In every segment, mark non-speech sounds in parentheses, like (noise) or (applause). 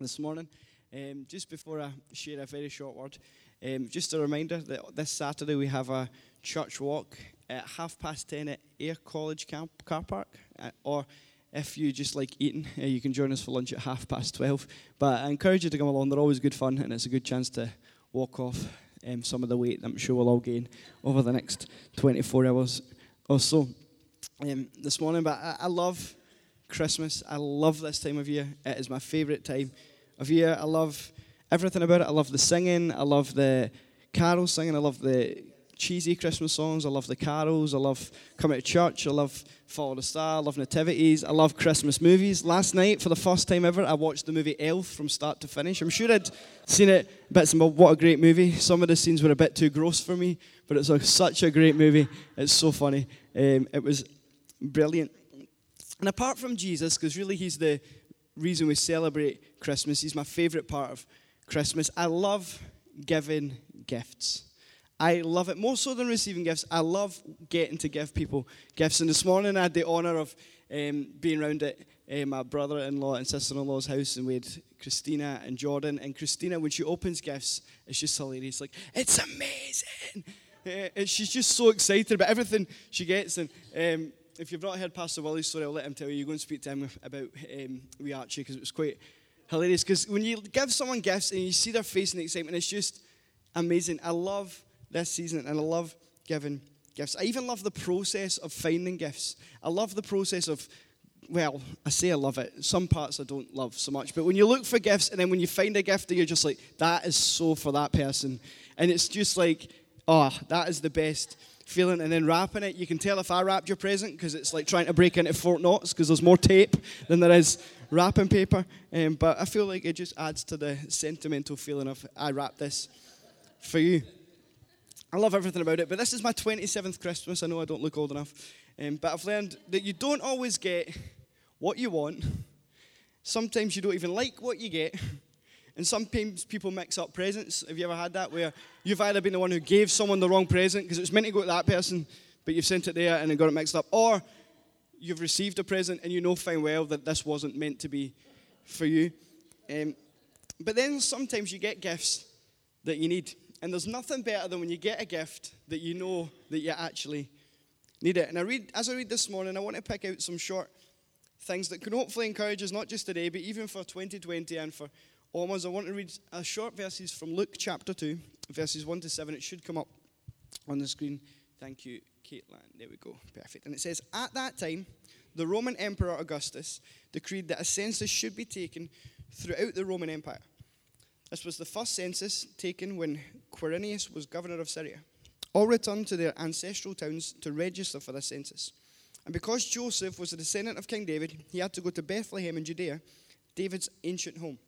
this morning. Um, just before I share a very short word, um, just a reminder that this Saturday we have a church walk at half past ten at Air College camp, car park, uh, or if you just like eating, uh, you can join us for lunch at half past 12. But I encourage you to come along, they're always good fun, and it's a good chance to walk off um, some of the weight I'm sure we'll all gain over the next 24 hours or so. Um, this morning, but I, I love Christmas. I love this time of year. It is my favourite time of year. I love everything about it. I love the singing. I love the carol singing. I love the cheesy Christmas songs. I love the carols. I love coming to church. I love Follow the Star. I love nativities. I love Christmas movies. Last night, for the first time ever, I watched the movie Elf from start to finish. I'm sure I'd seen it bits and. What a great movie. Some of the scenes were a bit too gross for me, but it's a, such a great movie. It's so funny. Um, it was brilliant. And apart from Jesus, because really he's the reason we celebrate Christmas, he's my favourite part of Christmas. I love giving gifts. I love it more so than receiving gifts. I love getting to give people gifts. And this morning I had the honour of um, being around at uh, my brother in law and sister in law's house, and we had Christina and Jordan. And Christina, when she opens gifts, it's just hilarious. Like, it's amazing. Uh, she's just so excited about everything she gets. And um, if you've not heard Pastor Willie's story, I'll let him tell you. You go and speak to him about um, we Archie because it was quite hilarious. Because when you give someone gifts and you see their face and the excitement, it's just amazing. I love this season, and I love giving gifts. I even love the process of finding gifts. I love the process of, well, I say I love it. Some parts I don't love so much. But when you look for gifts, and then when you find a gift, you're just like, that is so for that person. And it's just like, oh, that is the best feeling. And then wrapping it, you can tell if I wrapped your present because it's like trying to break into Fort Knox because there's more tape than there is wrapping paper. Um, but I feel like it just adds to the sentimental feeling of I wrapped this for you. I love everything about it, but this is my 27th Christmas. I know I don't look old enough, um, but I've learned that you don't always get what you want. Sometimes you don't even like what you get. And sometimes people mix up presents. Have you ever had that where you've either been the one who gave someone the wrong present because it was meant to go to that person, but you've sent it there and it got it mixed up, or you've received a present and you know fine well that this wasn't meant to be for you. Um, but then sometimes you get gifts that you need. And there's nothing better than when you get a gift that you know that you actually need it. And I read, as I read this morning, I want to pick out some short things that can hopefully encourage us, not just today, but even for 2020 and for almost. I want to read a short verses from Luke chapter 2, verses 1 to 7. It should come up on the screen. Thank you, Caitlin. There we go. Perfect. And it says, At that time, the Roman Emperor Augustus decreed that a census should be taken throughout the Roman Empire. This was the first census taken when Quirinius was governor of Syria. All returned to their ancestral towns to register for the census. And because Joseph was a descendant of King David, he had to go to Bethlehem in Judea, David's ancient home.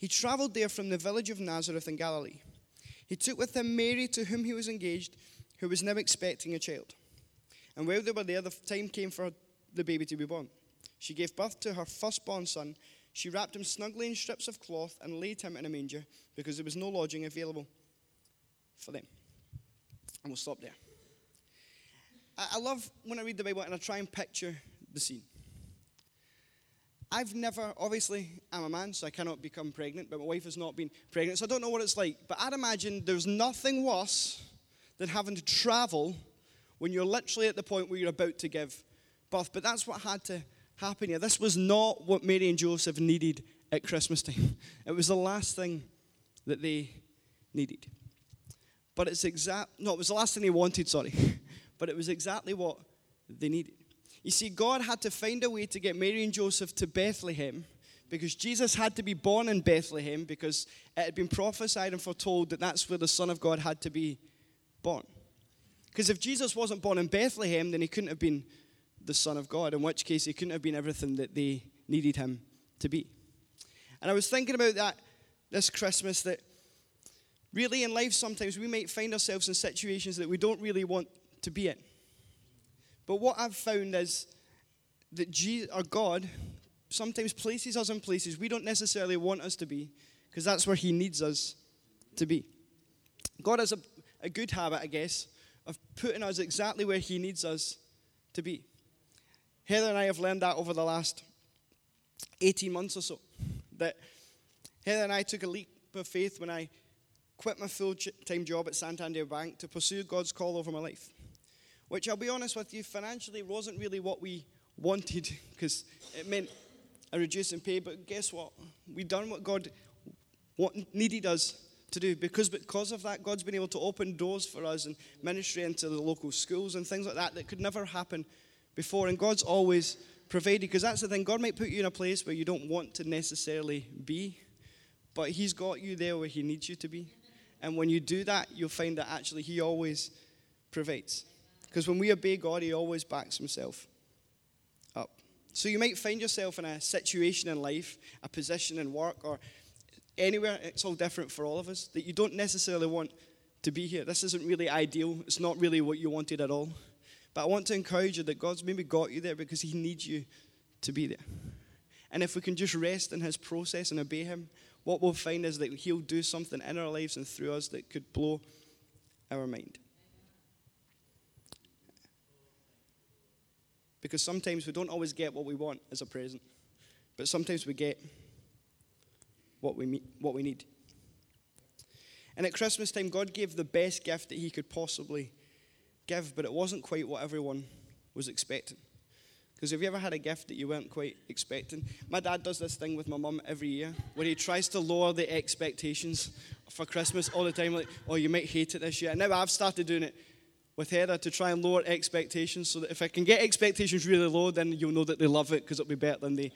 He traveled there from the village of Nazareth in Galilee. He took with him Mary, to whom he was engaged, who was now expecting a child. And while they were there, the time came for the baby to be born. She gave birth to her firstborn son she wrapped him snugly in strips of cloth and laid him in a manger because there was no lodging available for them. And we'll stop there. I love when I read the Bible and I try and picture the scene. I've never, obviously, I'm a man, so I cannot become pregnant, but my wife has not been pregnant, so I don't know what it's like. But I'd imagine there's nothing worse than having to travel when you're literally at the point where you're about to give birth. But that's what had to happen here. This was not what Mary and Joseph needed at Christmas time. (laughs) It was the last thing that they needed. But it's exact no, it was the last thing they wanted, sorry. (laughs) but it was exactly what they needed. You see, God had to find a way to get Mary and Joseph to Bethlehem because Jesus had to be born in Bethlehem because it had been prophesied and foretold that that's where the Son of God had to be born. Because if Jesus wasn't born in Bethlehem, then he couldn't have been the Son of God, in which case he couldn't have been everything that they needed him to be. And I was thinking about that this Christmas that really in life sometimes we might find ourselves in situations that we don't really want to be in. But what I've found is that Jesus, our God sometimes places us in places we don't necessarily want us to be because that's where he needs us to be. God has a, a good habit, I guess, of putting us exactly where he needs us to be. Heather and I have learned that over the last 18 months or so. that Heather and I took a leap of faith when I quit my full time job at Santander Bank to pursue God's call over my life. Which I'll be honest with you, financially wasn't really what we wanted because it meant a reduce in pay. But guess what? We've done what God what needed us to do because because of that, God's been able to open doors for us and ministry into the local schools and things like that that could never happen before. And God's always provided because that's the thing. God might put you in a place where you don't want to necessarily be, but He's got you there where He needs you to be. And when you do that, you'll find that actually He always provides. Because when we obey God, He always backs Himself up. So you might find yourself in a situation in life, a position in work, or anywhere, it's all different for all of us, that you don't necessarily want to be here. This isn't really ideal. It's not really what you wanted at all. But I want to encourage you that God's maybe got you there because He needs you to be there. And if we can just rest in His process and obey Him, what we'll find is that He'll do something in our lives and through us that could blow our mind. Because sometimes we don't always get what we want as a present, but sometimes we get what we, what we need. And at Christmas time, God gave the best gift that He could possibly give, but it wasn't quite what everyone was expecting. Because have you ever had a gift that you weren't quite expecting? My dad does this thing with my mum every year where he tries to lower the expectations for Christmas all the time. Like, oh, you might hate it this year. And now I've started doing it with Heather to try and lower expectations so that if I can get expectations really low, then you'll know that they love it because it'll be better than they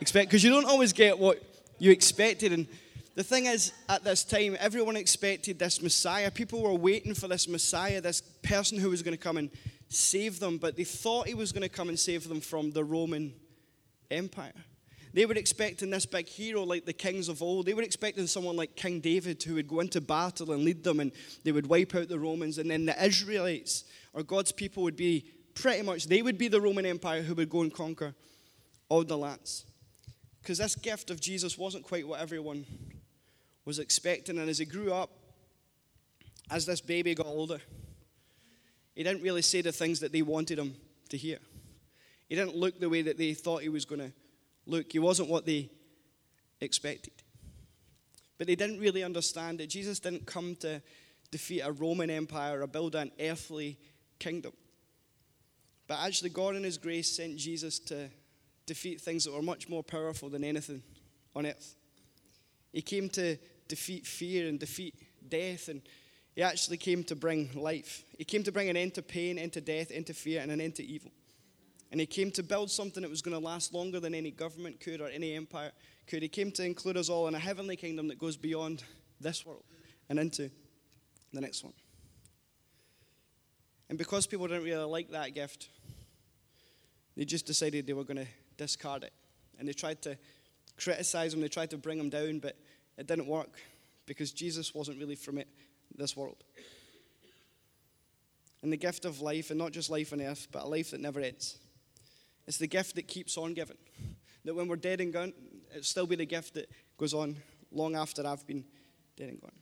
expect. Because you don't always get what you expected. And the thing is, at this time, everyone expected this Messiah. People were waiting for this Messiah, this person who was going to come and save them, but they thought he was going to come and save them from the Roman Empire. They were expecting this big hero like the kings of old. They were expecting someone like King David who would go into battle and lead them and they would wipe out the Romans. And then the Israelites or God's people would be pretty much, they would be the Roman Empire who would go and conquer all the lands. Because this gift of Jesus wasn't quite what everyone was expecting. And as he grew up, as this baby got older, he didn't really say the things that they wanted him to hear. He didn't look the way that they thought he was going to look. He wasn't what they expected. But they didn't really understand that Jesus didn't come to defeat a Roman empire or build an earthly kingdom. But actually, God in His grace sent Jesus to defeat things that were much more powerful than anything on earth. He came to defeat fear and defeat death. And he actually came to bring life. He came to bring an end to pain, into death, into fear, and an end to evil. And he came to build something that was going to last longer than any government could or any empire could. He came to include us all in a heavenly kingdom that goes beyond this world and into the next one. And because people didn't really like that gift, they just decided they were going to discard it. And they tried to criticize him, they tried to bring him down, but it didn't work because Jesus wasn't really from it, this world. And the gift of life, and not just life on earth, but a life that never ends. It's the gift that keeps on giving. That when we're dead and gone, it'll still be the gift that goes on long after I've been dead and gone.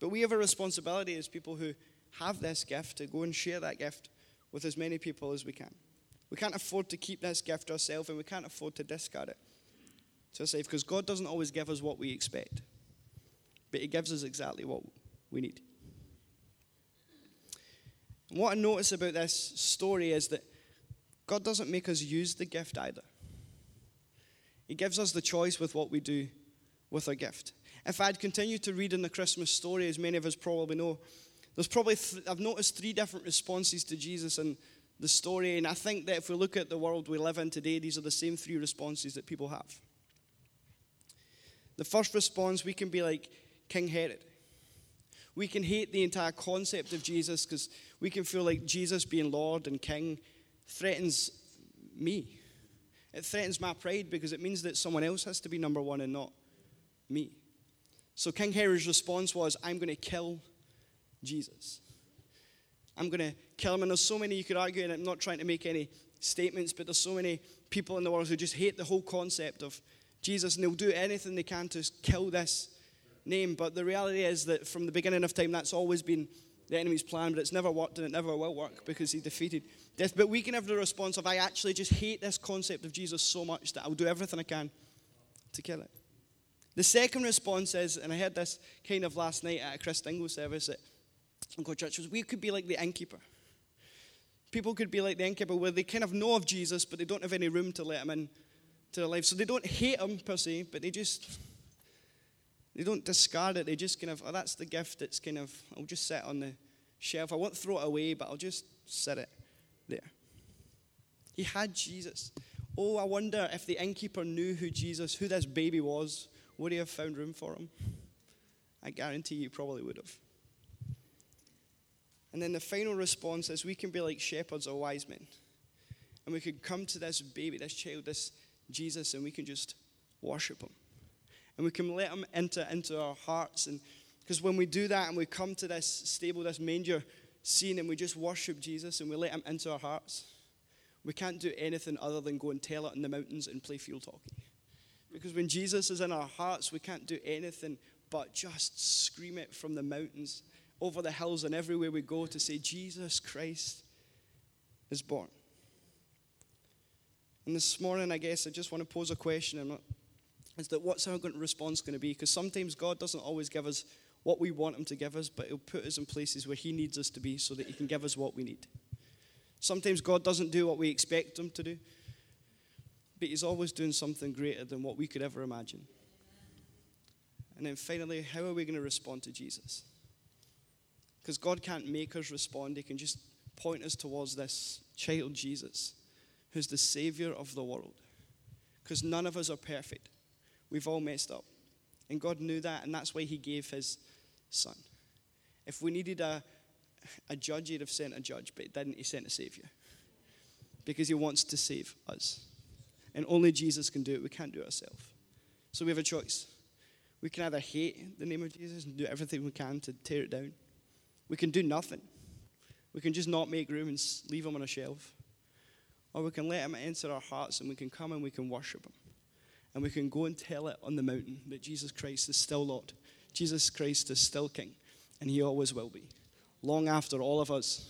But we have a responsibility as people who have this gift to go and share that gift with as many people as we can. We can't afford to keep this gift to ourselves, and we can't afford to discard it to save because God doesn't always give us what we expect, but He gives us exactly what we need. And what I notice about this story is that God doesn't make us use the gift either. He gives us the choice with what we do with our gift. If I'd continued to read in the Christmas story, as many of us probably know, there's probably, th- I've noticed three different responses to Jesus in the story. And I think that if we look at the world we live in today, these are the same three responses that people have. The first response, we can be like King Herod. We can hate the entire concept of Jesus because we can feel like Jesus being Lord and King threatens me. It threatens my pride because it means that someone else has to be number one and not me. So King Herod's response was, I'm going to kill Jesus. I'm going to kill him. And there's so many you could argue, and I'm not trying to make any statements, but there's so many people in the world who just hate the whole concept of Jesus, and they'll do anything they can to kill this name. But the reality is that from the beginning of time, that's always been the enemy's plan, but it's never worked and it never will work because he defeated death. But we can have the response of, I actually just hate this concept of Jesus so much that I'll do everything I can to kill it. The second response is, and I heard this kind of last night at a Christingle service at Uncle Church, was we could be like the innkeeper. People could be like the innkeeper where they kind of know of Jesus, but they don't have any room to let him in to their life. So they don't hate him per se, but they just they don't discard it. They just kind of, oh, that's the gift. It's kind of, I'll just sit on the shelf. I won't throw it away, but I'll just set it there. He had Jesus. Oh, I wonder if the innkeeper knew who Jesus, who this baby was, would he have found room for him? I guarantee you probably would have. And then the final response is we can be like shepherds or wise men. And we could come to this baby, this child, this Jesus, and we can just worship him. And we can let him enter into our hearts. And because when we do that and we come to this stable, this manger scene, and we just worship Jesus and we let him into our hearts, we can't do anything other than go and tell it in the mountains and play field hockey. Because when Jesus is in our hearts, we can't do anything but just scream it from the mountains, over the hills, and everywhere we go to say, Jesus Christ is born. And this morning, I guess I just want to pose a question. Is that what's our response going to be? Because sometimes God doesn't always give us what we want Him to give us, but He'll put us in places where He needs us to be so that He can give us what we need. Sometimes God doesn't do what we expect Him to do, but He's always doing something greater than what we could ever imagine. And then finally, how are we going to respond to Jesus? Because God can't make us respond, He can just point us towards this child Jesus, who's the Savior of the world. Because none of us are perfect, we've all messed up. And God knew that, and that's why He gave His Son. If we needed a, a judge, He'd have sent a judge, but He didn't. He sent a Savior. Because He wants to save us. And only Jesus can do it. We can't do it ourselves. So we have a choice. We can either hate the name of Jesus and do everything we can to tear it down. We can do nothing. We can just not make room and leave him on a shelf. Or we can let him enter our hearts and we can come and we can worship him. And we can go and tell it on the mountain that Jesus Christ is still Lord. Jesus Christ is still King. And he always will be. Long after all of us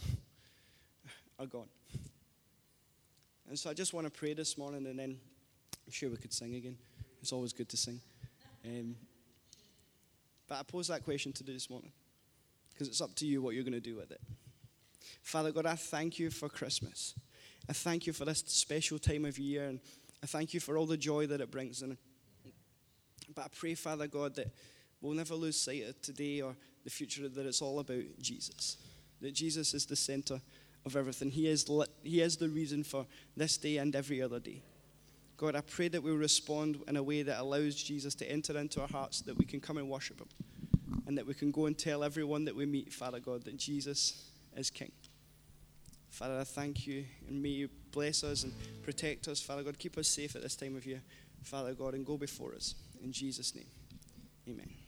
are gone. And so I just want to pray this morning, and then I'm sure we could sing again. It's always good to sing. Um, but I pose that question to this morning because it's up to you what you're going to do with it. Father God, I thank you for Christmas. I thank you for this special time of year, and I thank you for all the joy that it brings. And but I pray, Father God, that we'll never lose sight of today or the future that it's all about Jesus. That Jesus is the center of everything. He is, he is the reason for this day and every other day. God, I pray that we respond in a way that allows Jesus to enter into our hearts, that we can come and worship Him, and that we can go and tell everyone that we meet, Father God, that Jesus is King. Father, I thank you, and may you bless us and protect us, Father God. Keep us safe at this time of year, Father God, and go before us. In Jesus' name, amen.